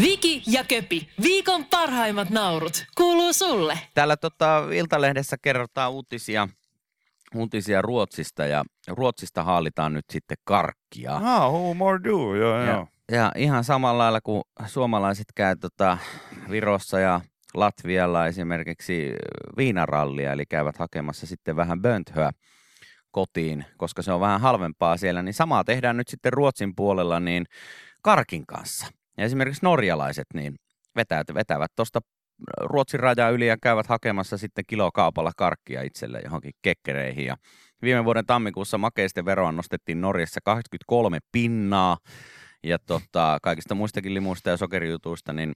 Viki ja Köpi, viikon parhaimmat naurut, kuuluu sulle. Täällä tota, Iltalehdessä kerrotaan uutisia, uutisia Ruotsista ja Ruotsista haalitaan nyt sitten karkkia. Ah, who more do, joo, Ja, joo. ja ihan samalla lailla kuin suomalaiset käy tota, Virossa ja Latvialla esimerkiksi viinarallia, eli käyvät hakemassa sitten vähän bönthöä kotiin, koska se on vähän halvempaa siellä, niin samaa tehdään nyt sitten Ruotsin puolella niin karkin kanssa. Ja esimerkiksi norjalaiset niin vetävät, vetävät tuosta Ruotsin rajaa yli ja käyvät hakemassa sitten kilokaupalla karkkia itselle johonkin kekkereihin. Ja viime vuoden tammikuussa makeisten veroa nostettiin Norjassa 83 pinnaa ja tota, kaikista muistakin limuista ja sokerijutuista, niin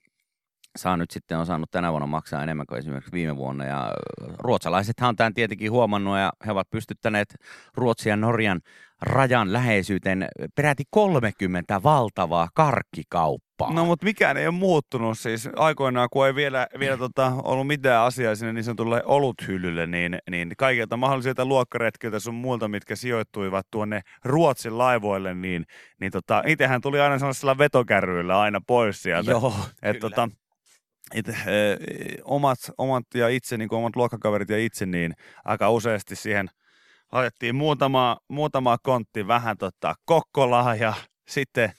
saa nyt sitten on saanut tänä vuonna maksaa enemmän kuin esimerkiksi viime vuonna. Ja ruotsalaisethan on tämän tietenkin huomannut ja he ovat pystyttäneet Ruotsin ja Norjan rajan läheisyyteen peräti 30 valtavaa karkkikauppaa. No mutta mikään ei ole muuttunut siis aikoinaan, kun ei vielä, vielä tota, ollut mitään asiaa sinne niin sanotulle oluthyllylle, niin, niin kaikilta mahdollisilta luokkaretkiltä sun muilta, mitkä sijoittuivat tuonne Ruotsin laivoille, niin, niin tota, itsehän tuli aina sellaisella vetokärryillä aina pois sieltä. Joo, Et, kyllä. tota, et, e, omat, omat ja itse, niin kuin omat luokkakaverit ja itse, niin aika useasti siihen laitettiin muutama, muutama kontti vähän tota, kokkolaa ja sitten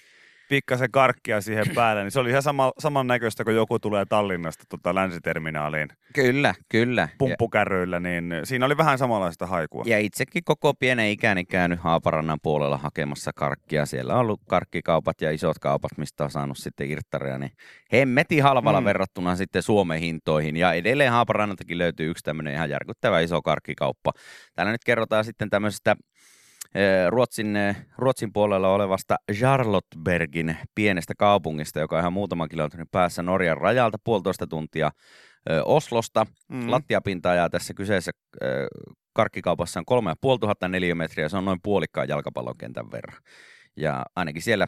pikkasen karkkia siihen päälle, niin se oli ihan sama, samannäköistä, kun joku tulee Tallinnasta tota, länsiterminaaliin Kyllä, kyllä. Pumppukärryillä, niin siinä oli vähän samanlaista haikua. ja itsekin koko pienen ikäni käynyt Haaparannan puolella hakemassa karkkia. Siellä on ollut karkkikaupat ja isot kaupat, mistä on saanut sitten irttareja. Niin hemmeti halvalla Mm. verrattuna sitten Suomen hintoihin. Ja edelleen Haaparannaltakin löytyy yksi tämmöinen ihan järkyttävä iso karkkikauppa. Täällä nyt kerrotaan sitten tämmöisestä Ruotsin, eh, Ruotsin puolella olevasta Charlottenbergin pienestä kaupungista, joka on ihan muutaman kilometrin päässä Norjan rajalta, puolitoista tuntia eh, Oslosta. Mm. Lattiapinta ajaa tässä kyseessä karkkikaupassa on 3500 neliömetriä, se on noin puolikkaan jalkapallokentän verran. Ja ainakin siellä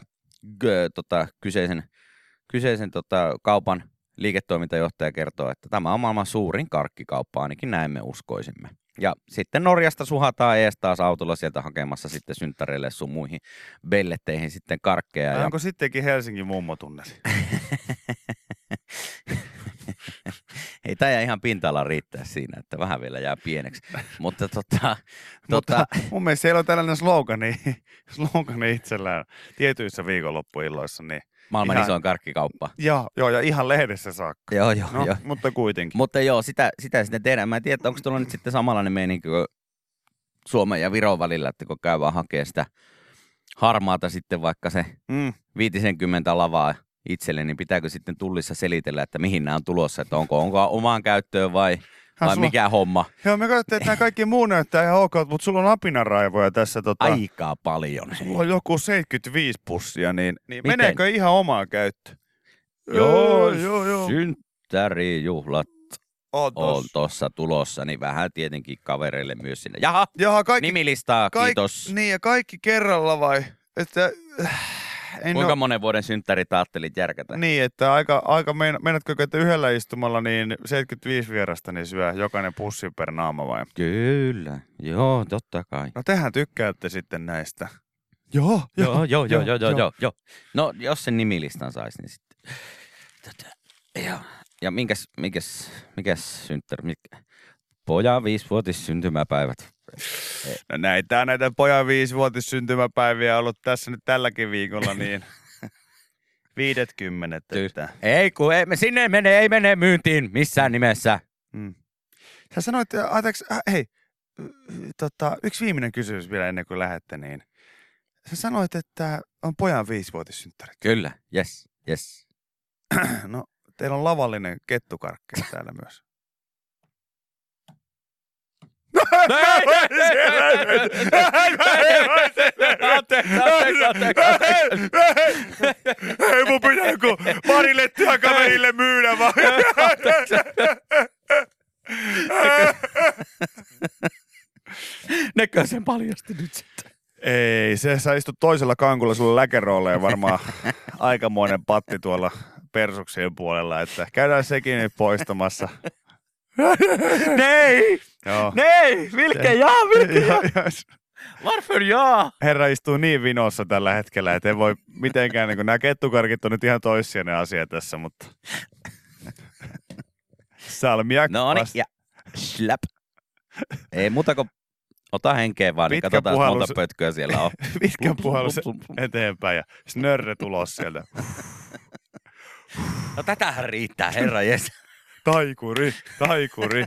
g- tota, kyseisen, kyseisen tota, kaupan liiketoimintajohtaja kertoo, että tämä on maailman suurin karkkikauppa, ainakin näin me uskoisimme. Ja sitten Norjasta suhataan ees taas autolla sieltä hakemassa sitten synttäreille sun muihin belletteihin sitten karkkeja. Vai Ja... Onko sittenkin Helsingin mummo tunnesi? Ei tämä ihan pinta-ala riittää siinä, että vähän vielä jää pieneksi. Mutta tota, Mutta tota, mun mielestä siellä on tällainen slogani, slogani itsellään tietyissä viikonloppuilloissa. Niin. Maailman Ihan- isoin karkkikauppa. Joo, joo, ja ihan lehdessä saakka. Joo, joo, No, joo. mutta kuitenkin. Mutta joo, sitä, sitä sitten tehdään. Mä en tiedä, onko tuolla nyt sitten samanlainen meininki kuin Suomen ja Viron välillä, että kun käy vaan hakee sitä harmaata sitten vaikka se Mm. 50 lavaa itselle, niin pitääkö sitten tullissa selitellä, että mihin nämä on tulossa, että onko, onko omaan käyttöön vai, Ha, vai sulla- mikä homma. Joo, me katsottiin, että nämä kaikki muu näyttää ihan ok, mutta sulla on apinaraivoja tässä. Tota, Aikaa paljon. Sulla on joku 75 pussia, niin, niin Miten? meneekö ihan omaan käyttöön? Joo, joo, joo. Synttärijuhlat On on tossa. tuossa tulossa, niin vähän tietenkin kavereille myös sinne. Jaha, Jaha, kaikki, nimilistaa, kaik, kiitos. Niin, ja kaikki kerralla vai? Että, äh, en Kuinka oo- monen vuoden synttärit ajattelit järkätä? Niin, että aika, aika mein, meinaatko, että yhdellä istumalla niin 75 vierasta niin syö jokainen pussi per naama vai? Kyllä, joo, totta kai. No tehän tykkäätte sitten näistä. Joo, Joo, joo, joo, joo, joo, joo, joo. No, jos sen nimilistan saisi, niin sitten. Tätä, joo. Ja minkäs, mikäs, mikäs synttäri, mikä? Pojan viisivuotis syntymäpäivät. No näitä on näitä pojan viisivuotis syntymäpäiviä ollut tässä nyt tälläkin viikolla, niin 50. Ty- Että. Ei, kun ei, sinne ei mene, ei mene myyntiin missään nimessä. Mm. Sä sanoit, anteeksi, äh, hei, tota, yksi viimeinen kysymys vielä ennen kuin lähette, niin sä sanoit, että on pojan viisivuotissynttärit. Kyllä, yes, yes. No, teillä on lavallinen kettukarkki täällä myös. Ei mun pitää joku parille työkaverille myydä vaan. Nekö sen paljasti nyt sitten? Ei, se sä istut toisella kankulla sulla läkeroolle varmaan aikamoinen patti tuolla persuksien puolella, että käydään sekin nyt poistamassa. Nei! Joo. Nei! Vilke, jaa, Vilke, jaa. Ja- ja- Varför ja? Herra istuu niin vinossa tällä hetkellä, että ei voi mitenkään, niin nämä kettukarkit on nyt ihan toissijainen asia tässä, mutta salmiak. No niin, vasta- ja slap. Ei muuta kuin ota henkeä vaan, niin katsotaan puhallus. monta pötköä siellä on. Pitkä puhallus eteenpäin ja snörre tulos sieltä. No tätähän riittää, herra jes. Taikuri, taikuri.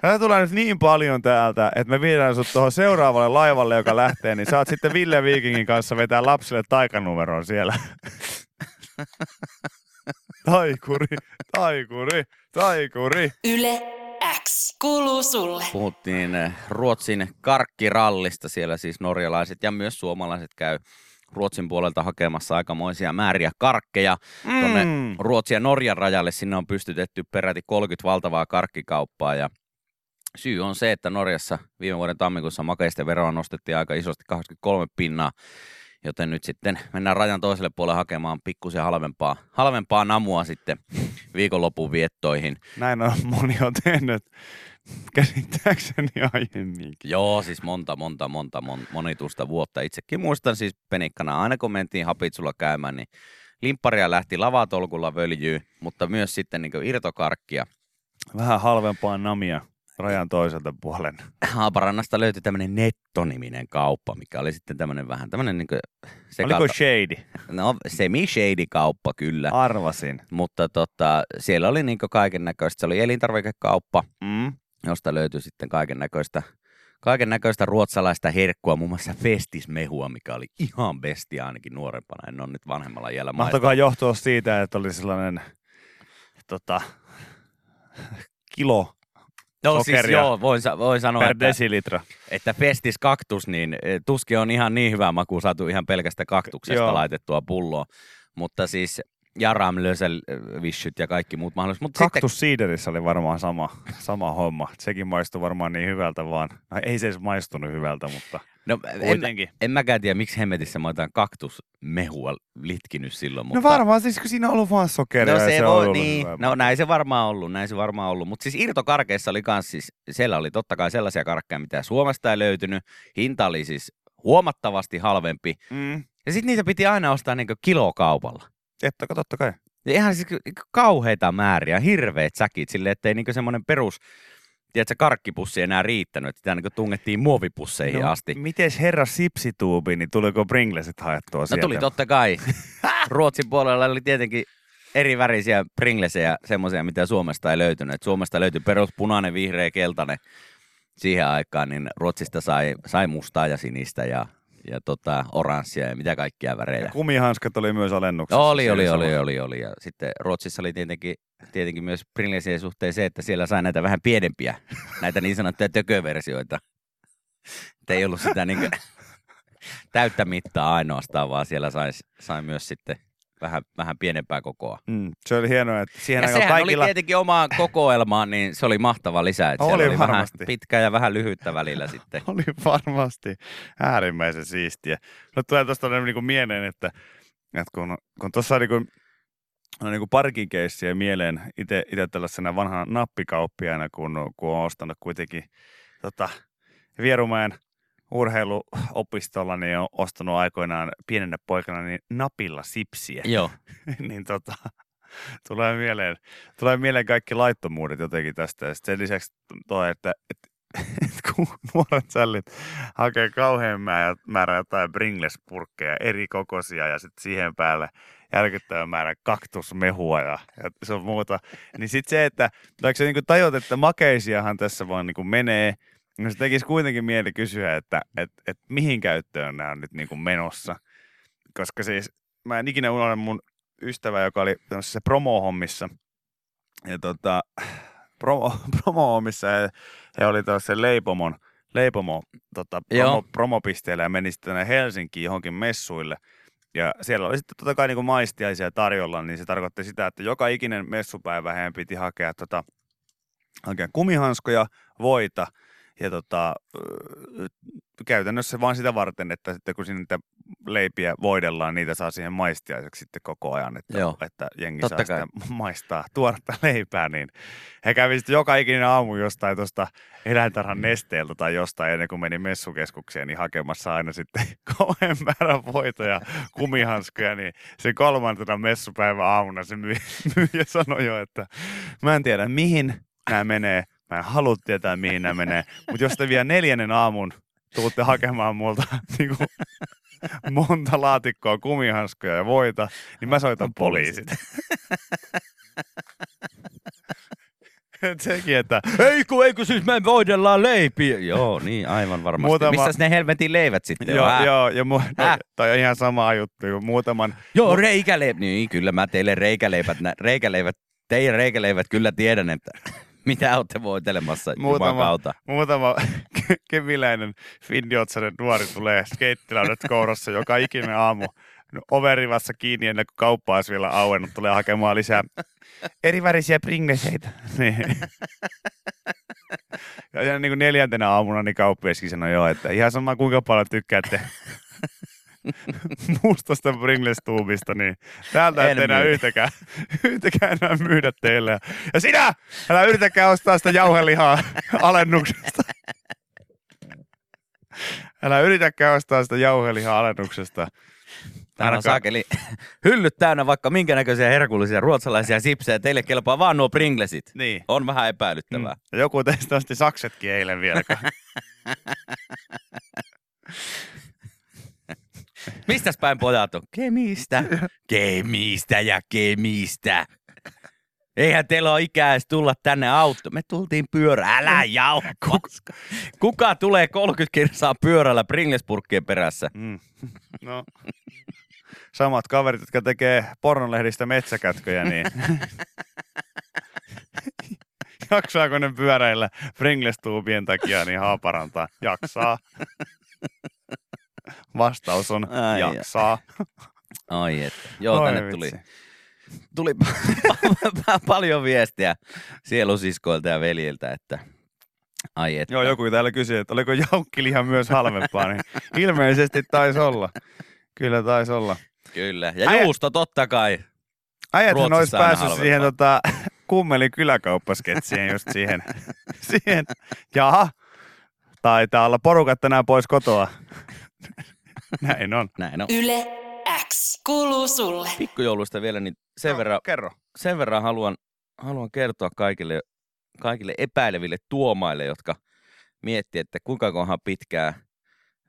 Tää tulee nyt niin paljon täältä, että me viedään sut tuohon seuraavalle laivalle, joka lähtee, niin saat sitten Ville Viikingin kanssa vetää lapsille taikanumeron siellä. Taikuri, taikuri, taikuri. Yle X kuuluu sulle. Puhuttiin eh, Ruotsin karkkirallista, siellä siis norjalaiset ja myös suomalaiset käy Ruotsin puolelta hakemassa aikamoisia määriä karkkeja. Tuonne Mm. Ruotsin ja Norjan rajalle sinne on pystytetty peräti 30 valtavaa karkkikauppaa ja syy on se, että Norjassa viime vuoden tammikuussa makeisten veroa nostettiin aika isosti 83 pinnaa, joten nyt sitten mennään rajan toiselle puolelle hakemaan pikkusen halvempaa, halvempaa namua sitten viikonlopun viettoihin. Näin on moni on tehnyt käsittääkseni aiemminkin. Joo, siis monta, monta, monta, mon, monitusta vuotta. Itsekin muistan siis penikkana, aina kun mentiin Hapitsulla käymään, niin limpparia lähti lavatolkulla völjyy, mutta myös sitten niin irtokarkkia. Vähän halvempaa namia rajan toiselta puolen. Haaparannasta löytyi tämmöinen Netto-niminen kauppa, mikä oli sitten tämmöinen vähän tämmöinen niin Oliko shady? no semi-shady kauppa kyllä, Arvasin. mutta tota, siellä oli niin kaiken näköistä. Se oli elintarvikekauppa, Mm. Josta löytyi sitten kaiken näköistä kaiken näköistä ruotsalaista herkkua, muun muassa festismehua, mikä oli ihan bestia ainakin nuorempana. En ole nyt vanhemmalla maistanut. Mahtokaa johtua siitä, että oli sellainen tota, kilo No siis sokeria joo, voin, voin sanoa, per että, desilitra. että festis kaktus, niin eh, tuskin on ihan niin hyvä maku saatu ihan pelkästä kaktuksesta Joo. laitettua pulloa. Mutta siis Jaram, Lösel, Vishyt ja kaikki muut mahdolliset. Mutta sitten, Kaktus Siiderissä oli varmaan sama, sama homma. Sekin maistui varmaan niin hyvältä vaan. No, ei se edes maistunut hyvältä, mutta no, en, kuitenkin. en mäkään tiedä, miksi hemmetissä mä otan kaktusmehua litkinyt silloin. Mutta... No varmaan siis, kun siinä on ollut vaan sokeria No se, se voi, ollut niin. No näin se varmaan ollut, näin se varmaan ollut. Mutta siis irtokarkeissa oli kans siis, siellä oli totta kai sellaisia karkkeja, mitä Suomesta ei löytynyt. Hinta oli siis huomattavasti halvempi. Mm. Ja sitten niitä piti aina ostaa niinku kilokaupalla. Että totta kai. Ja ihan siis kauheita määriä, hirveät säkit, silleen, ettei niinku semmoinen perus, tiedätkö, karkkipussi enää riittänyt, että sitä niinku tungettiin muovipusseihin no, asti. Mites herra Sipsituubi, niin tuliko Pringlesit haettua No sieltä? tuli totta kai. Ruotsin puolella oli tietenkin eri värisiä pringlesejä, semmoisia, mitä Suomesta ei löytynyt. Et Suomesta löytyi perus punainen, vihreä, keltainen siihen aikaan, niin Ruotsista sai, sai mustaa ja sinistä ja, ja tota, oranssia ja mitä kaikkia värejä. Ja kumihanskat oli myös alennuksessa. Oli, oli, samalla. oli, oli, oli. Ja sitten Ruotsissa oli tietenkin, tietenkin myös Pringlesien suhteen se, että siellä sai näitä vähän pienempiä, näitä niin sanottuja tököversioita. Että ei ollut sitä niin täyttä mittaa ainoastaan, vaan siellä sai, sai myös sitten vähän, vähän pienempää kokoa. Mm, se oli hienoa, että siihen Ja sehän kaikilla... oli tietenkin omaan kokoelmaan, niin se oli mahtava lisä. Että Oli oli vähän pitkää ja vähän lyhyttä välillä sitten. oli varmasti äärimmäisen siistiä. No tulee tuosta niin kuin mieleen, että, että kun, kun tuossa niin on niin kuin parikin keissiä mieleen itse tällaisena vanhana nappikauppiaana, kun, kun on ostanut kuitenkin tota, Vierumäen urheiluopistolla, niin on ostanut aikoinaan pienenä poikana niin napilla sipsiä. Joo. niin tota, tulee mieleen, tulee mieleen kaikki laittomuudet jotenkin tästä. Ja sen lisäksi toi, että, että, että kun nuoret sällit hakee kauhean määrä, määrä jotain Bringles-purkkeja eri kokoisia ja sitten siihen päälle järkyttävä määrä kaktusmehua ja, ja se on muuta. Niin sitten se, että vaikka sä niinku tajut, että makeisiahan tässä vaan niinku menee, niin se tekisi kuitenkin mieli kysyä, että et, et mihin käyttöön nämä on nyt niinku menossa. Koska siis mä en ikinä unohda mun ystävä, joka oli tämmöisessä promo-hommissa. Ja tota, promo, promo-hommissa he, he oli tuossa Leipomon, Leipomo tota, promo, promopisteellä ja meni sitten Helsinkiin johonkin messuille. Ja siellä oli sitten totta kai niin kuin maistiaisia tarjolla, niin se tarkoitti sitä, että joka ikinen messupäivä heidän piti hakea, tota, hakea kumihanskoja, voita ja tota, käytännössä vain sitä varten, että sitten kun sinne niitä leipiä voidellaan, niitä saa siihen maistiaiseksi sitten koko ajan, että, Joo. että jengi Totta saa kai. sitä maistaa tuoretta leipää, niin he kävi sitten joka ikinen aamu jostain tuosta eläintarhan nesteeltä tai jostain ennen kuin meni messukeskukseen, niin hakemassa aina sitten kauhean määrän voita ja kumihanskuja, niin se kolmantena messupäivän aamuna se myy, myyjä sanoi jo, että mä en tiedä mihin nämä menee, mä en halua tietää mihin nämä menee, mutta jos te vielä neljännen aamun tuutte hakemaan multa niin kuin, monta laatikkoa kumihanskoja ja voita, niin mä soitan poliisit. Sekin, että Ei kun, ei kun siis me voidellaan leipiä. Joo, niin aivan varmasti. Muutama- Missäs ne helvetin leivät sitten joo, on? Joo, ja mu- no, toi on ihan sama juttu, muutaman, Joo, reikäleivät. Niin, kyllä mä teille reikäleivät, nä- reikäleivät, teidän reikäleivät kyllä tiedän, että mitä olette voitelemassa Muutama- kautta. muutama ke- keviläinen finniotsainen nuori tulee skeittilaudet kourassa joka ikinen aamu no, overivassa kiinni ennen kuin kauppa olisi vielä auennut, tulee hakemaan lisää erivärisiä pringleseitä. Niin. Ja niin kuin neljäntenä aamuna niin kauppiaskin sanoi joo, että ihan sama kuinka paljon tykkäätte mustasta Pringles-tuubista, niin täältä En ei enää myy. yhtäkään, yhtäkään enää myydä teille. Ja sinä, älä yritäkään ostaa sitä jauhelihaa alennuksesta. Älä yritäkään ostaa sitä jauhelihaa alennuksesta. Täällä on saakeli hyllyt täynnä vaikka minkä näköisiä herkullisia ruotsalaisia sipsejä. Teille kelpaa vaan nuo pringlesit. Niin. On vähän epäilyttävää. Ja joku teistä osti saksetkin eilen vielä. Mistäs päin pojat on? Kemistä. Kemistä ja kemistä. Eihän teillä ole ikää edes tulla tänne auto. Me tultiin pyörä. Älä jauha, paska. Kuka tulee 30 kirsaa pyörällä Pringlespurkkien perässä? Mm. No. Samat kaverit, jotka tekee pornolehdistä metsäkätköjä, niin jaksaako ne pyöräillä Pringles-tuubien takia niin haaparantaa? Jaksaa. Vastaus on Ai jaksaa. Ai että. Joo, Oi tänne tuli, vitsi. tuli paljon viestiä sielusiskoilta ja veljiltä, että ai että. Joo, joku täällä kysyi, että oliko jaukkiliha myös halvempaa, niin ilmeisesti taisi olla. Kyllä taisi olla. Kyllä. Ja Äijä- juusto totta kai. Äijäthän olisi päässyt siihen tota, kummelin kyläkauppasketsiin just siihen. siihen. Jaha, taitaa olla porukat tänään pois kotoa. Näin on. Näin on. Yle X kuuluu sulle. Pikkujoulusta vielä, niin sen, No, verran, Kerro. sen verran haluan, haluan kertoa kaikille, kaikille epäileville tuomaille, jotka miettii, että kuinka kohan pitkää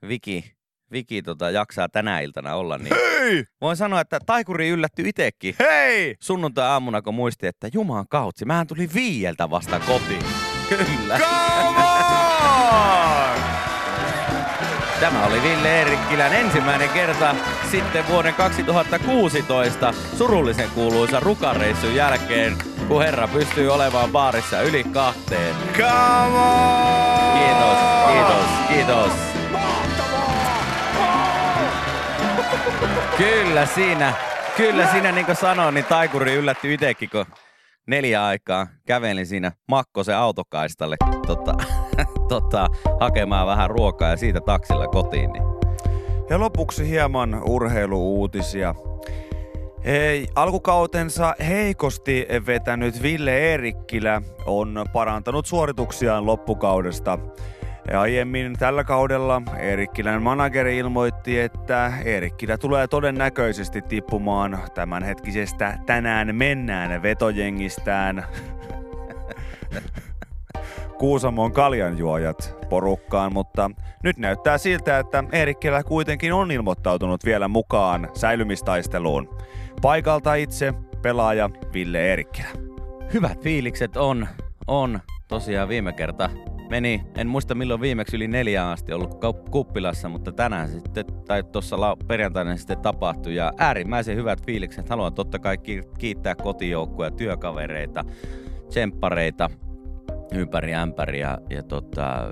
Viki, Viki tota, jaksaa tänä iltana olla. Niin Hei! voin sanoa, että taikuri yllätty itsekin Hei! sunnuntai-aamuna, kun muisti, että Jumalan kautsi, mähän tuli viieltä vasta kotiin. Kyllä. Come on! Tämä oli Ville Eerikkilän ensimmäinen kerta sitten vuoden 2016 surullisen kuuluisa rukareissun jälkeen, kun herra pystyy olemaan baarissa yli kahteen. Come on! Kiitos, kiitos, kiitos. Kyllä siinä, kyllä siinä niin kuin sanoin, niin taikuri yllätti itsekin, kun neljä aikaa kävelin siinä Makkosen autokaistalle tota, tota, hakemaan vähän ruokaa ja siitä taksilla kotiin. Niin. Ja lopuksi hieman urheiluuutisia. Ei, alkukautensa heikosti vetänyt Ville Eerikkilä on parantanut suorituksiaan loppukaudesta. Ja aiemmin tällä kaudella Eerikkilän manageri ilmoitti, että Eerikkilä tulee todennäköisesti tippumaan tämänhetkisestä tänään mennään vetojengistään Kuusamon kaljanjuojat porukkaan, mutta nyt näyttää siltä, että Eerikkilä kuitenkin on ilmoittautunut vielä mukaan säilymistaisteluun. Paikalta itse pelaaja Ville Eerikkilä. Hyvät fiilikset on, on tosiaan viime kerta meni, en muista milloin viimeksi yli neljään asti ollut kuppilassa, mutta tänään sitten, tai tuossa perjantaina se sitten tapahtui ja äärimmäisen hyvät fiilikset. Haluan totta kai ki- kiittää kotijoukkoja, työkavereita, tsemppareita ympäri ämpäriä ja tota,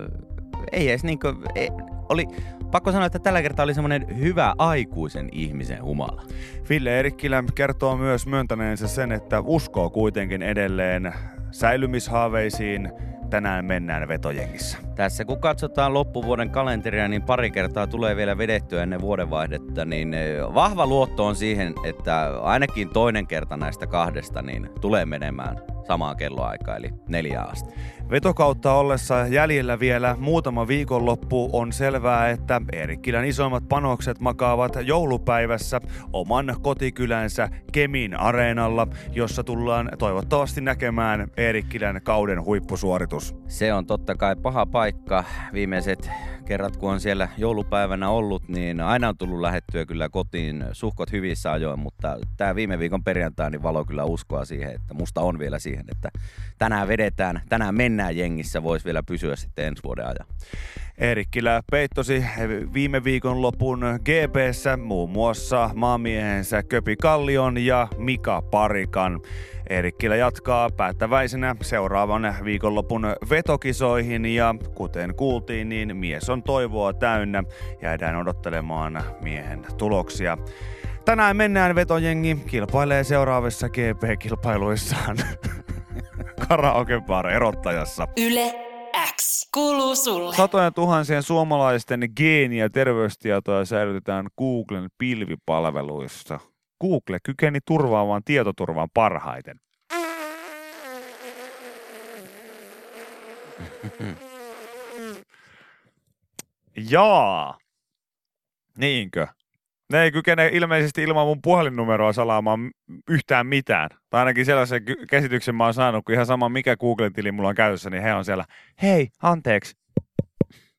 ei edes niinkö, ei, oli, pakko sanoa, että tällä kertaa oli semmoinen hyvä aikuisen ihmisen humala. Ville Eerikkilä kertoo myös myöntäneensä sen, että uskoo kuitenkin edelleen säilymishaaveisiin, tänään mennään vetojengissä. Tässä kun katsotaan loppuvuoden kalenteria, niin pari kertaa tulee vielä vedettyä ennen vuodenvaihdetta, niin eh, vahva luotto on siihen, että ainakin toinen kerta näistä kahdesta niin tulee menemään samaan kelloaikaan, eli neljä asti. Vetokautta ollessa jäljellä vielä muutama viikonloppu on selvää, että Eerikkilän isoimmat panokset makaavat joulupäivässä oman kotikylänsä Kemin areenalla, jossa tullaan toivottavasti näkemään Eerikkilän kauden huippusuoritus. Se on totta kai paha paikka. Viimeiset kerrat, kun on siellä joulupäivänä ollut, niin aina on tullut lähettyä kyllä kotiin suhkot hyvissä ajoin, mutta tämä viime viikon perjantai niin valo kyllä uskoa siihen, että musta on vielä siihen, että tänään vedetään, tänään mennään jengissä, voisi vielä pysyä sitten ensi vuoden ajan. Eerikkilä peittosi viime viikon lopun GPssä muun muassa maamiehensä Köpi Kallion ja Mika Parikan. Eerikkilä jatkaa päättäväisenä seuraavan viikonlopun vetokisoihin ja kuten kuultiin, niin mies on toivoa täynnä. Jäädään odottelemaan miehen tuloksia. Tänään mennään vetojengi kilpailee seuraavissa GP-kilpailuissaan karaokebar erottajassa. Yle X kuuluu sulle. Satojen tuhansien suomalaisten geeni- ja terveystietoja säilytetään Googlen pilvipalveluissa. Google kykeni turvaamaan tietoturvan parhaiten. Jaa. Niinkö? Ne ei kykene ilmeisesti ilman mun puhelinnumeroa salaamaan yhtään mitään. Tai ainakin sellaisen käsityksen mä oon saanut, kun ihan sama mikä Google-tili mulla on käytössä, niin he on siellä, hei, anteeksi,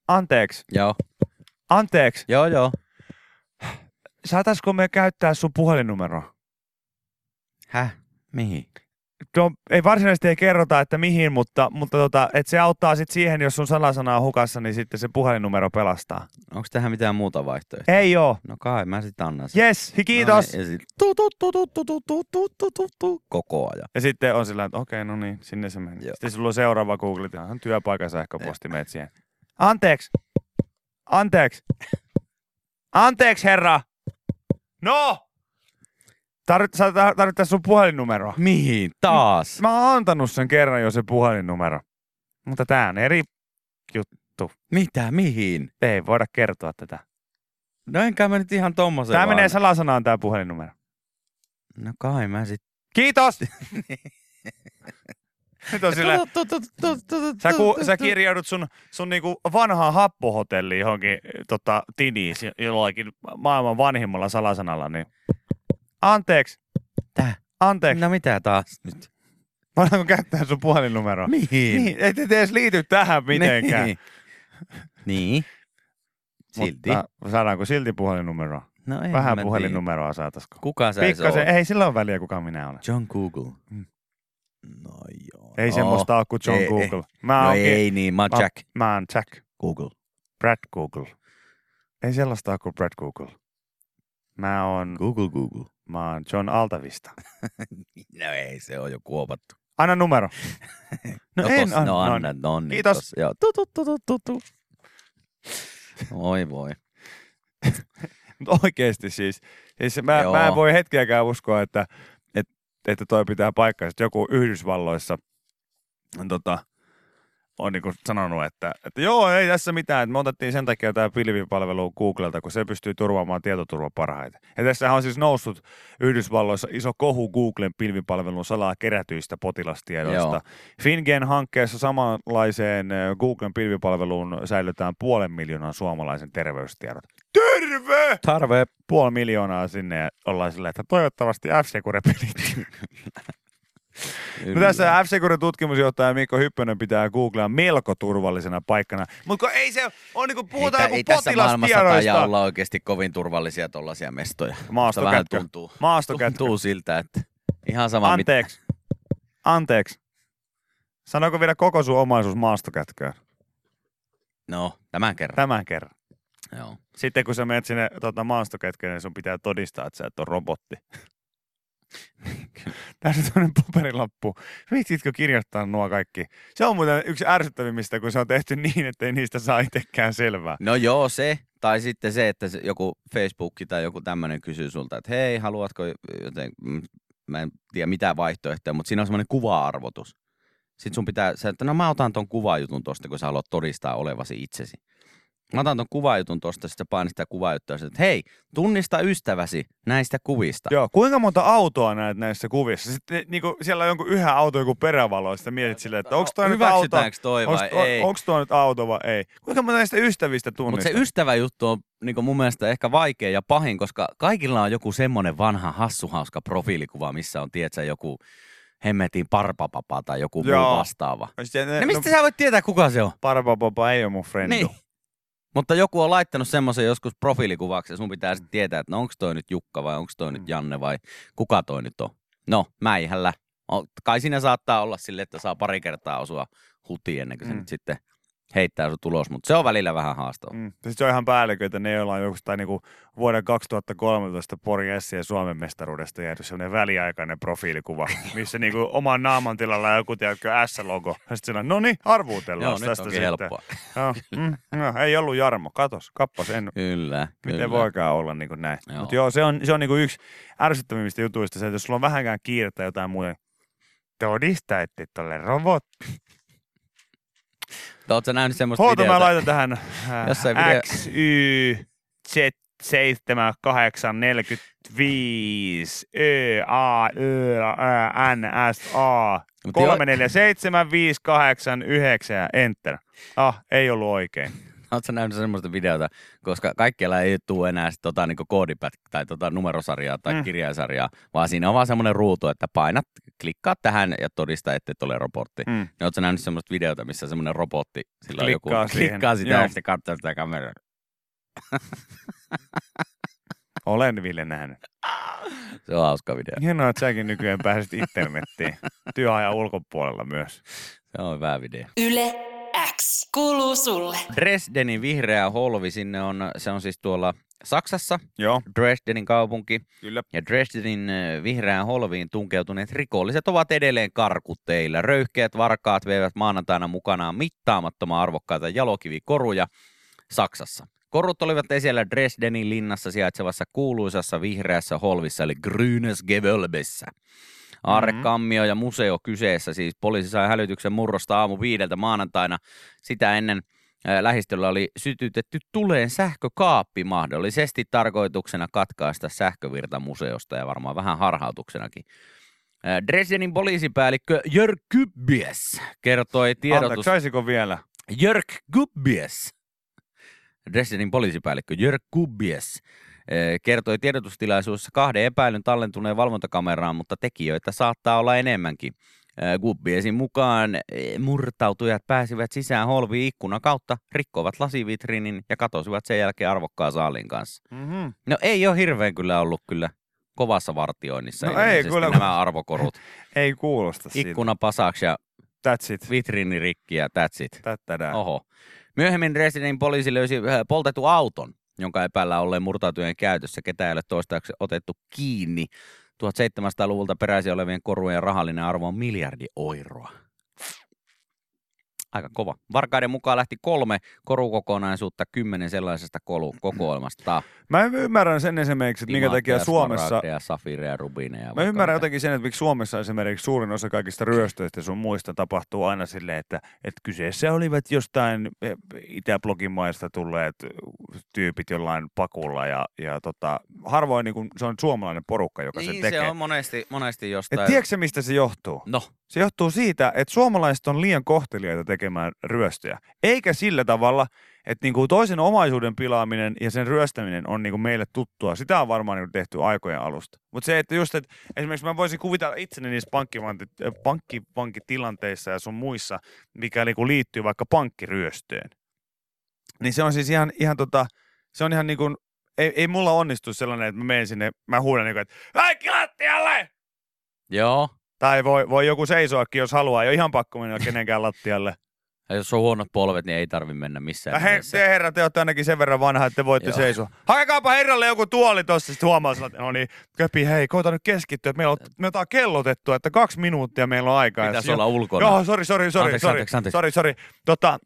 anteeksi, Joo, anteeksi, joo, joo. Saataisiko me käyttää sun puhelinnumeroa? Häh? Mihin? No, ei varsinaisesti ei kerrota, että mihin, mutta, mutta tota, et se auttaa sitten siihen, jos sun salasana on hukassa, niin sitten se puhelinnumero pelastaa. Onko tähän mitään muuta vaihtoehtoa? Ei oo. No kai, mä sitten annan sen. Yes, kiitos. No niin, ja sit tu, tu, tu, tu, tu, tu, tu, tu, tu, tu, tu, koko ajan. Ja sitten on sillä, että okei, no niin, sinne se meni. Joo. Sitten sulla on seuraava on työpaikan sähköposti, meet siihen. Anteeksi. Anteeksi. Anteeksi, herra. No! Tarvit, sä tar- tarvittaisiin sun puhelinnumeroa. Mihin? Taas? Mä oon antanut sen kerran jo se puhelinnumero. Mutta tää on eri Mitä? Mihin? Ei voida kertoa tätä. No enkä mä nyt ihan tommosen Tää vaan. menee salasanaan tää puhelinnumero. No kai mä sit... Kiitos! Nyt on sillä, sä, ku, sä kirjaudut sun, sun niinku vanhaan happohotelliin johonkin tota, tiniin si- jollakin maailman vanhimmalla salasanalla, niin anteeksi, Tää? anteeksi, no. Mitä taas nyt? voidaanko käyttää sun puhelinnumeroa? Mihin? Niin, ei te edes liity tähän mitenkään. Niin. niin. Silti. Mutta saadaanko silti puhelinnumeroa? no en Vähän puhelinnumeroa saataisiko? Kuka sä Pikkasen, ei sillä ole väliä kuka minä olen. John Google. Mm. No joo. Ei no. semmoista ole kuin John Ei, Google. Mä No oonkin- ei niin, mä oon mä- Jack Mä oon Jack. Google. Brad Google. Ei sellaista ole kuin Brad Google. Mä oon, Google Google. mä oon John Altavista. No ei, se on jo kuopattu. Anna numero. No, en tos, no anna. anna, no niin. Kiitos. tossa, Joo. Tu, tu, tu, tu, tu, tu. Oi voi. Mutta oikeesti siis. siis mä, Joo. mä en voi hetkeäkään uskoa, että, että, että toi pitää paikkaa. Että joku Yhdysvalloissa tota, on niinku sanonut, että, että joo, ei tässä mitään. Että me otettiin sen takia tämä pilvipalvelu Googlelta, kun se pystyy turvaamaan tietoturva parhaiten. Ja tässä on siis noussut Yhdysvalloissa iso kohu Googlen pilvipalvelun salaa kerätyistä potilastiedoista. Joo. FinGen-hankkeessa samanlaiseen ö, Googlen pilvipalveluun säilytään puolen miljoonan suomalaisen terveystiedot. Terve! Tarve. Puoli miljoonaa sinne ja ollaan silleen, että toivottavasti F-Secure pelit. No tässä F-Securen tutkimusjohtaja Mikko Hyppönen pitää Googlea melko turvallisena paikkana. Mutta ei se on niinku, puhutaan ei, joku ei tässä maailmassa taida potilastiedoista. olla oikeasti kovin turvallisia tuollaisia mestoja. Mutta vähän Maastokätkö. tuntuu, Maastokätkö. tuntuu siltä, että ihan sama. Anteeksi. Anteeksi. Sanoiko vielä koko sun omaisuus maastokätköön? No, tämän kerran. Tämän kerran. Joo. Sitten kun sä menet sinne tota, maastokätköön, niin sun pitää todistaa, että sä et ole robotti. Tässä on tämmöinen paperilappu. Viitsitkö kirjoittaa nuo kaikki? Se on muuten yksi ärsyttävimmistä, kun se on tehty niin, ettei niistä saa itsekään selvää. No joo, se. Tai sitten se, että joku Facebook tai joku tämmöinen kysyy sulta, että hei, haluatko joten, mä en tiedä mitä vaihtoehtoja, mutta siinä on semmoinen kuva-arvotus. Sitten sun pitää, että no mä otan ton kuvajutun tosta, kun sä haluat todistaa olevasi itsesi. Mä otan ton kuvajutun tosta, sitten sä painat sitä kuvajuttua, että hei, tunnista ystäväsi näistä kuvista. Joo, kuinka monta autoa näet näissä kuvissa? Sitten niin kuin, siellä on jonkun yhä auto joku perävalo, ja sitten mietit silleen, että onko toi nyt auto? Toi vai Onko ei? toi nyt auto vai ei? Kuinka monta näistä ystävistä Mutta tunnistaa? se ystäväjuttu on niin mun mielestä ehkä vaikea ja pahin, koska kaikilla on joku semmonen vanha hassuhauska profiilikuva, missä on, tiedätkö, joku hemmetin parpapapa tai joku muu Joo. vastaava. Sitten, No mistä sä voit tietää, kuka se on? Parpapapa ei ole mun frendu. Niin. Mutta joku on laittanut semmoisen joskus profiilikuvaksi ja sun pitää sitten tietää, että no onko toi nyt Jukka vai onko toi nyt Janne vai kuka toi nyt on. No, mäihällä. O- Kai siinä saattaa olla sille, että saa pari kertaa osua hutiin ennen kuin se Mm. nyt sitten heittää sun tulos, mutta se on välillä vähän haastavaa. Mm. Sitten se on ihan päälliköitä, ne joilla on joku niinku vuoden 2013 Pori Essien Suomen mestaruudesta jäänyt sellainen väliaikainen profiilikuva, missä niinku oman naaman tilalla on joku tiedätkö, S-logo. Ja sitten sillä no niin, arvuutellaan Joo, tästä sitten. helppoa. Joo, mm, no, ei ollut Jarmo, katos, kappas, en, Kyllä, miten kyllä. voikaan olla niin kuin näin. Joo. Mutta joo, se on, se on niin kuin yksi ärsyttävimmistä jutuista se, että jos sulla on vähänkään kiirettä tai jotain muuta, todista, että et ole robotti. Oletko nähnyt semmoista mä videota? laitan tähän Jossain äh, video- X, Y, Z, 7, 8, 45, Ö, A, Ö, Ä, N, S, A, Mut jo- 3, 4, 7, 5, 8, 9 ja Enter. Ah, ei ollut oikein. Oletko nähnyt semmoista videota, koska kaikkialla ei tule enää sit tota, niin koodipät tai tota numerosarjaa tai Mm. kirjaisarjaa, vaan siinä on vaan semmoinen ruutu, että painat, klikkaat tähän ja todista, että et ole robotti. Mm. Mm. Oletko nähnyt semmoista videota, missä semmoinen robotti, sillä on joku, Klikkaa siihen. klikkaa sitä Joo. ja sitten katsoo sitä kameraa. Olen Ville nähnyt. Se on hauska video. Hienoa, että säkin nykyään pääsit internettiin. Työajan ulkopuolella myös. Se on hyvä video. Yle X kuuluu sulle. Dresdenin vihreä holvi, sinne on, se on siis tuolla Saksassa, Joo, Dresdenin kaupunki. kyllä. Ja Dresdenin vihreään holviin tunkeutuneet rikolliset ovat edelleen karkutteilla. Röyhkeät varkaat veivät maanantaina mukanaan mittaamattoman arvokkaita jalokivikoruja Saksassa. Korut olivat esillä Dresdenin linnassa sijaitsevassa kuuluisassa vihreässä holvissa, eli Grünes Gewölbessä. Aarrekammio ja museo kyseessä, siis poliisi sai hälytyksen murrosta aamu viideltä maanantaina. Sitä ennen lähistöllä oli sytytetty tuleen sähkökaappi mahdollisesti tarkoituksena katkaista sähkövirta museosta ja varmaan vähän harhautuksenakin. Dresdenin poliisipäällikkö Jörg Gubbies kertoi tiedotus... Anteeksi, saisiko vielä? Jörg Gubbies, Dresdenin poliisipäällikkö Jörg Gubbies, kertoi tiedotustilaisuudessa kahden epäilyn tallentuneen valvontakameraan, mutta tekijöitä saattaa olla enemmänkin. Gubbiesin mukaan eh, murtautujat pääsivät sisään holviin ikkunan kautta, rikkoivat lasivitriinin ja katosivat sen jälkeen arvokkaan saalin kanssa. Mm-hmm. No ei ole hirveän kyllä ollut kyllä kovassa vartioinnissa No ei kyllä. nämä arvokorut. Ei kuulosta siitä. Ikkuna pasaks ja That's it. vitriini rikki ja that's it. Tättädään. Oho. Myöhemmin Dresdenin poliisi löysi äh, poltettu auton, jonka epäillä olleen murtautujen käytössä. Ketä ei ole toistaiseksi otettu kiinni. 1700-luvulta peräisin olevien korujen rahallinen arvo on miljardi euroa. Aika kova. Varkaiden mukaan lähti kolme korukokonaisuutta kymmenen sellaisesta kokoelmasta. Mä ymmärrän sen esimerkiksi, että minkä takia Suomessa... smaragdeja, safiireja, rubineja. Mä vaikka ymmärrän mitä. jotenkin sen, että miksi Suomessa esimerkiksi suurin osa kaikista ryöstöistä sun muista tapahtuu aina silleen, että, että kyseessä olivat jostain eh, Itäblogin maista tulleet tyypit jollain pakulla ja, ja tota, harvoin niin kun, se on suomalainen porukka, joka Niin sen tekee. se on monesti, monesti Et jostain. tiedätkö se, mistä se johtuu? No, Se johtuu siitä, että suomalaiset on liian kohteliaita tekemään ryöstöjä. Eikä sillä tavalla, että niinku toisen omaisuuden pilaaminen ja sen ryöstäminen on niinku meille tuttua. Sitä on varmaan niinku tehty aikojen alusta. Mutta se, että just, että esimerkiksi mä voisin kuvitella itseni niissä pankkivankitilanteissa ja sun muissa, mikä niinku liittyy vaikka pankkiryöstöön. Niin se on siis ihan, ihan tota, se on ihan niinku, ei, ei mulla onnistu sellainen, että mä menen sinne, mä huudan niinku, että kaikki joo. Tai voi, voi joku seisoakin, jos haluaa. Ei ole ihan pakko mennä kenenkään lattialle. Ja jos on huonot polvet, niin ei tarvi mennä missään. He, te herra, te olette ainakin sen verran vanha, että te voitte Joo. seisoa. Hakekaapa herralle joku tuoli tossa, sitten huomaa sillä, että no niin, köpi, hei, koita nyt keskittyä, että meillä on, me on kellotettu, että kaksi minuuttia meillä on aikaa. Pitäisi olla ulkona. Joo, sori, sori, sori, sori, sori, sori. Tota,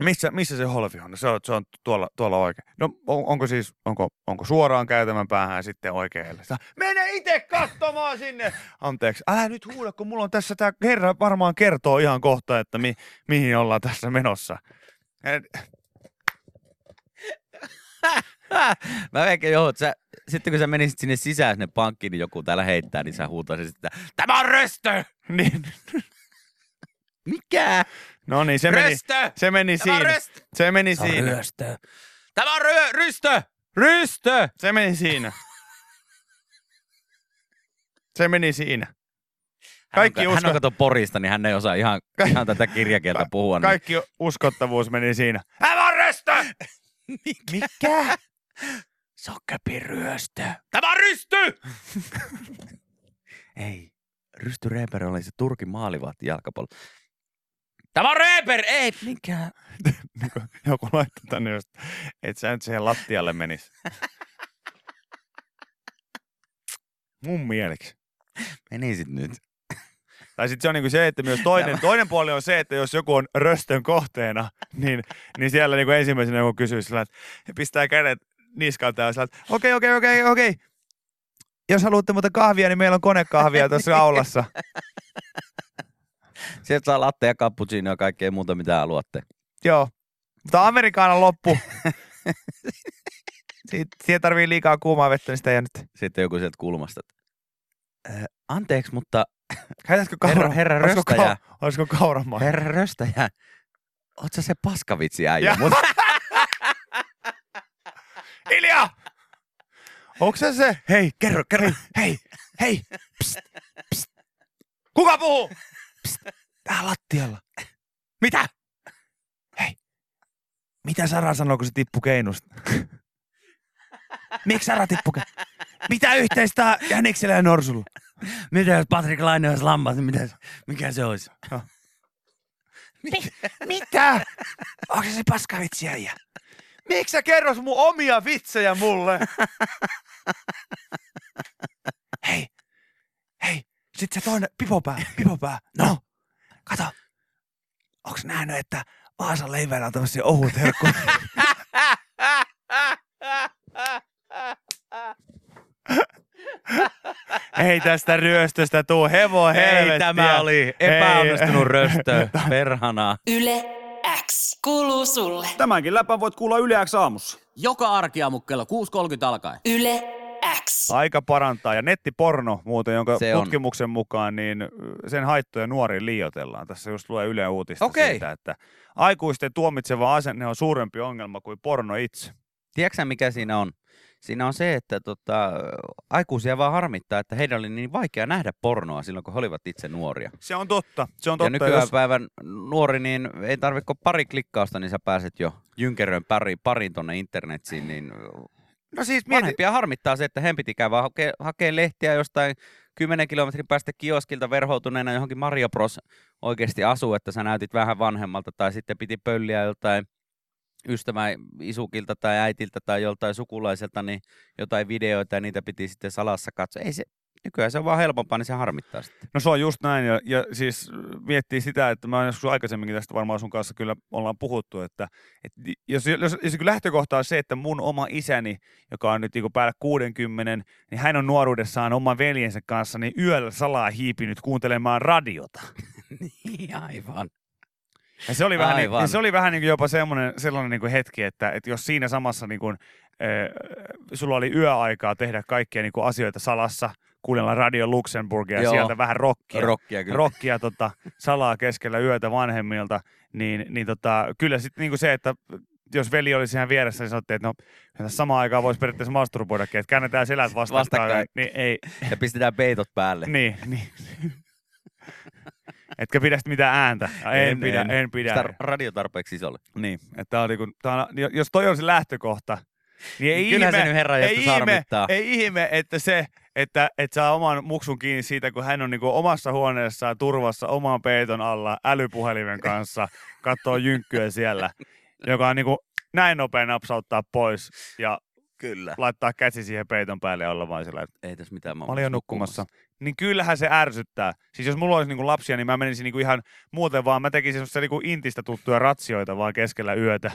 Missä, missä se holvi on? Se on, se on tuolla, tuolla oikein. No on, onko siis, onko, onko suoraan käytämän päähän sitten oikealle? Mene itse katsomaan sinne! Anteeksi, älä nyt huuda, kun mulla on tässä tämä herra varmaan kertoo ihan kohta, että mi, mihin ollaan tässä menossa. Mä veikän joo, että sä, sitten kun sä menisit sinne sisään sinne pankkiin, niin joku täällä heittää, niin sä huutaisit, että tämä on röstö! Niin. Mikä? No niin, se meni, Röstö! se meni Tämä on siinä. röstö! Se meni Tämä siinä. röstö! Tämä on ryö, rystö! Rystö! Se meni siinä. Se meni siinä. Kaikki hän on, usko- hän on kato Porista, niin hän ei osaa ihan, ihan tätä kirjakieltä puhua. Niin. Kaikki uskottavuus meni siinä. Tämä on röstö! Mikä? Sokkepi ryöstö. Tämä on rysty! Ei. Rysty Reber oli se Turkin maalivahti jalkapallo. Tämä on Reber! Ei, mikä? Niinku Joku laittoi tänne just, että sä nyt siihen lattialle menis. Mun mieliksi. Menisit nyt. Tai sitten se on niinku se, että myös toinen, toinen puoli on se, että jos joku on röstön kohteena, niin, niin siellä niinku ensimmäisenä joku kysyy sillä, että pistää kädet niskalta ja sillä, että okei, okei, okei, okei. Jos haluatte muuta kahvia, niin meillä on konekahvia tuossa aulassa. Sieltä saa latte ja cappuccino ja kaikkea muuta, mitä haluatte. Joo. Mutta Amerikaanan loppu. Siitä, siihen tarvii liikaa kuumaa vettä, niin sitä ei nyt. Sitten joku sieltä kulmasta. "Äh, Anteeksi, mutta Käytätkö herra, kaura? herra olisiko, röstäjä, kau- olisiko kauramaa? herra röstäjä, oot sä se paskavitsi äijä? Mut, Hiljaa! Onko se se? Hei, kerro, kerro. Hei, hei. Psst, psst. Kuka puhuu? Psst, tää lattialla. Mitä? Hei. Mitä Sara sanoo, kun se tippu keinusta? Miksi Sara tippu ke- Mitä yhteistä Jäniksellä ja Norsulla? mitä jos Patrick Laine olisi lammas, niin mitä, mikä se olisi? Mitä? Onko se se paskavitsi äijä? Miksi sä kerros mun omia vitsejä mulle? hei, hei, sit se toinen, pipopää, pipopää. No, kato, onks nähnyt, että Vaasan leiväillä on tämmöisiä ohut herkkuja? Ei tästä ryöstöstä tuu hevo helvettiä. Ei, tämä oli epäonnistunut röstö. Perhana. Yle X kuuluu sulle. Tämänkin läpän voit kuulla Yle X aamussa. Joka arkiaamu kello 6.30 alkaen. Yle Aika parantaa. Ja nettiporno muuten, jonka Se on. tutkimuksen mukaan, niin sen haittoja nuoriin liioitellaan. Tässä just lue Yle Uutista Okei. siitä, että aikuisten tuomitseva asenne on suurempi ongelma kuin porno itse. Tiedätkö mikä siinä on? Siinä on se, että tota, aikuisia vaan harmittaa, että heidän oli niin vaikea nähdä pornoa silloin, kun he olivat itse nuoria. Se on totta. Se on Ja totta. nykyään jos- päivän nuori, niin ei tarvitse pari klikkausta, niin sä pääset jo jynkerön pari, parin tonne internetsiin, niin No siis mieti, vanhempia harmittaa se, että he piti käydä hakea lehtiä jostain 10 kilometrin päästä kioskilta verhoutuneena johonkin Mario Bros oikeasti asuu, että sä näytit vähän vanhemmalta, tai sitten piti pölliä joltain ystävän isukilta tai äitiltä tai joltain sukulaiselta, niin jotain videoita ja niitä piti sitten salassa katsoa. Ei se, nykyään se on vaan helpompaa, niin se harmittaa sitten. No se on just näin, ja, ja siis miettii sitä, että mä joskus aikaisemminkin tästä varmaan sun kanssa kyllä ollaan puhuttu, että, että jos, jos, jos lähtökohta on se, että mun oma isäni, joka on nyt niin päällä 60, niin hän on nuoruudessaan oman veljensä kanssa niin yöllä salaa hiipinyt kuuntelemaan radiota. Niin, aivan. Ja se oli vähän, niin, Aivan. ja se oli vähän niin kuin jopa semmoinen, sellainen niin kuin hetki, että, että jos siinä samassa niin kuin, äh, sulla oli yöaikaa tehdä kaikkia niin kuin asioita salassa, kuunnella Radio Luxemburgia ja Joo. sieltä vähän rockia, Rokkia kyllä. rockia tota, salaa keskellä yötä vanhemmilta, niin, niin tota, kyllä sitten niinku se, että jos veli oli siinä vieressä, niin sanottiin, että no samaan aikaan voisi periaatteessa masturboidakin, että käännetään selät vastakkain. Vastakkain. Niin ei, Ja pistetään peitot päälle. niin, niin. Etkä pidä sitä mitään ääntä. En, en pidä, en, en pidä. Sitä radio tarpeeksi isolle. Niin, että on niinku, tää on, jos toi on se lähtökohta, niin ei Niin ihme, ei ihme, ei ihme, että se, että, että saa oman muksun kiinni siitä, kun hän on niinku omassa huoneessaan turvassa oman peiton alla älypuhelimen kanssa, katsoo jynkkyä siellä, joka on niinku näin nopea napsauttaa pois ja Kyllä. laittaa käsi siihen peiton päälle ja olla vaan sillä, että Ei tässä mitään. mä olin jo nukkumassa. Niin kyllähän se ärsyttää. Siis jos mulla olisi niinku lapsia, niin mä menisin niinku ihan muuten vaan, mä tekisin semmoista niinku intistä tuttuja ratsioita vaan keskellä yötä.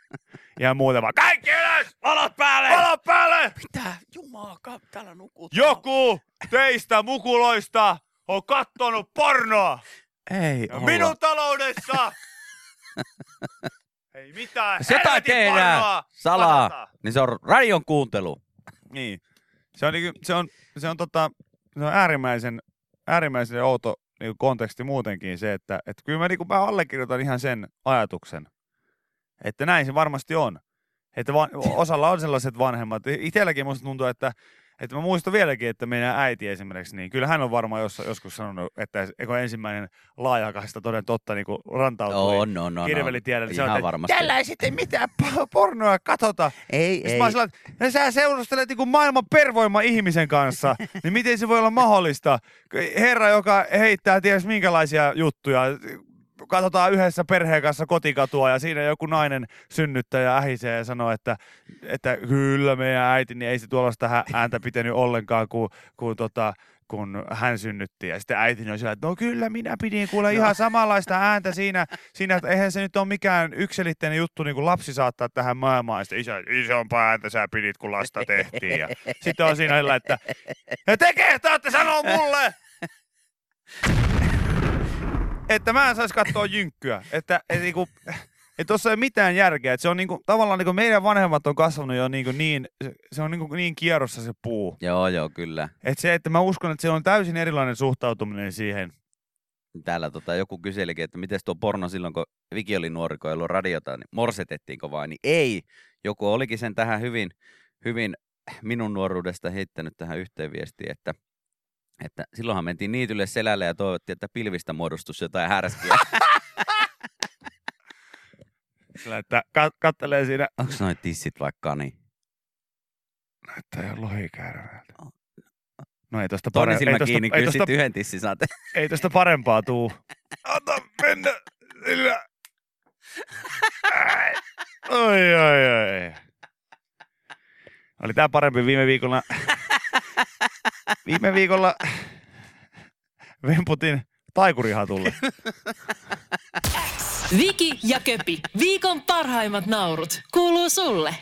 ihan muuten vaan, kaikki ylös! Valot päälle! Valot päälle! Mitä? Jumala, täällä nukut. Joku teistä mukuloista on kattonut pornoa Ei ja olla. minun taloudessa! Ei mitään, Jos jotain tehdään salaa, katsotaan. niin se on radion kuuntelu. Niin. Se on, niinku, se on, se on, tota, se on äärimmäisen, äärimmäisen outo niinku konteksti muutenkin se, että, että kyllä mä, niinku, mä allekirjoitan ihan sen ajatuksen, että näin se varmasti on. Että van, osalla on sellaiset vanhemmat. Itselläkin musta tuntuu, että, että mä muistan vieläkin, että meidän äiti esimerkiksi, niin kyllä hän on varmaan jos, joskus sanonut, että kun ensimmäinen laajakaista toden totta niin kuin rantautui On, on, on. kirvelitielle, niin se on, Ihan varmasti. tällä ei sitten mitään po- pornoa katsota. Ei, Sitten ei. mä sillä, että no sä seurustelet niin maailman pervoima ihmisen kanssa, niin miten se voi olla mahdollista? Herra, joka heittää ties minkälaisia juttuja, katsotaan yhdessä perheen kanssa kotikatua ja siinä joku nainen synnyttää ja ähisee ja sanoo, että, että kyllä meidän äiti, niin ei se tuollaista ääntä pitänyt ollenkaan, kun, kun, tota, kun hän synnytti. Ja sitten äiti on sillä, että no kyllä minä pidin kuule ihan samanlaista ääntä siinä, siinä, että eihän se nyt ole mikään yksilitteinen juttu, niin kuin lapsi saattaa tähän maailmaan. Ja sitten isä, isompaa ääntä sä pidit, kun lasta tehtiin. Ja sitten on siinä sillä, että te kehtaatte sanoa mulle, että mä en saisi katsoa jynkkyä. Että et, niinku, et tossa ei ole mitään järkeä. Et se on niinku, tavallaan niinku meidän vanhemmat on kasvanut jo niinku niin, se, on niinku niin kierrossa se puu. Joo, joo, kyllä. Et se, että mä uskon, että se on täysin erilainen suhtautuminen siihen. Täällä tota, joku kyselikin, että miten tuo porno silloin, kun Viki oli nuori, kun ei ollut radiota, niin morsetettiinko vai? Niin ei. Joku olikin sen tähän hyvin, hyvin minun nuoruudesta heittänyt tähän yhteen viestiin, että, että silloinhan mentiin niitylle selälle ja toivottiin, että pilvistä muodostuisi jotain härskiä. Sillä, että kat- kattelee siinä, Onko noin tissit vaikka niin? näyttää ihan lohikäärmeeltä. No ei tosta, Toinen pare- silmä ei tosta, kiinni, ei, kyllä tosta, yhden tissin saatte. ei tosta parempaa tuu. Ota mennä sillä. Ai, oi, oi, oi. Oli tää parempi viime viikolla. Viime viikolla vemputin taikurihatulle. Viki ja Köpi, viikon parhaimmat naurut, kuuluu sulle.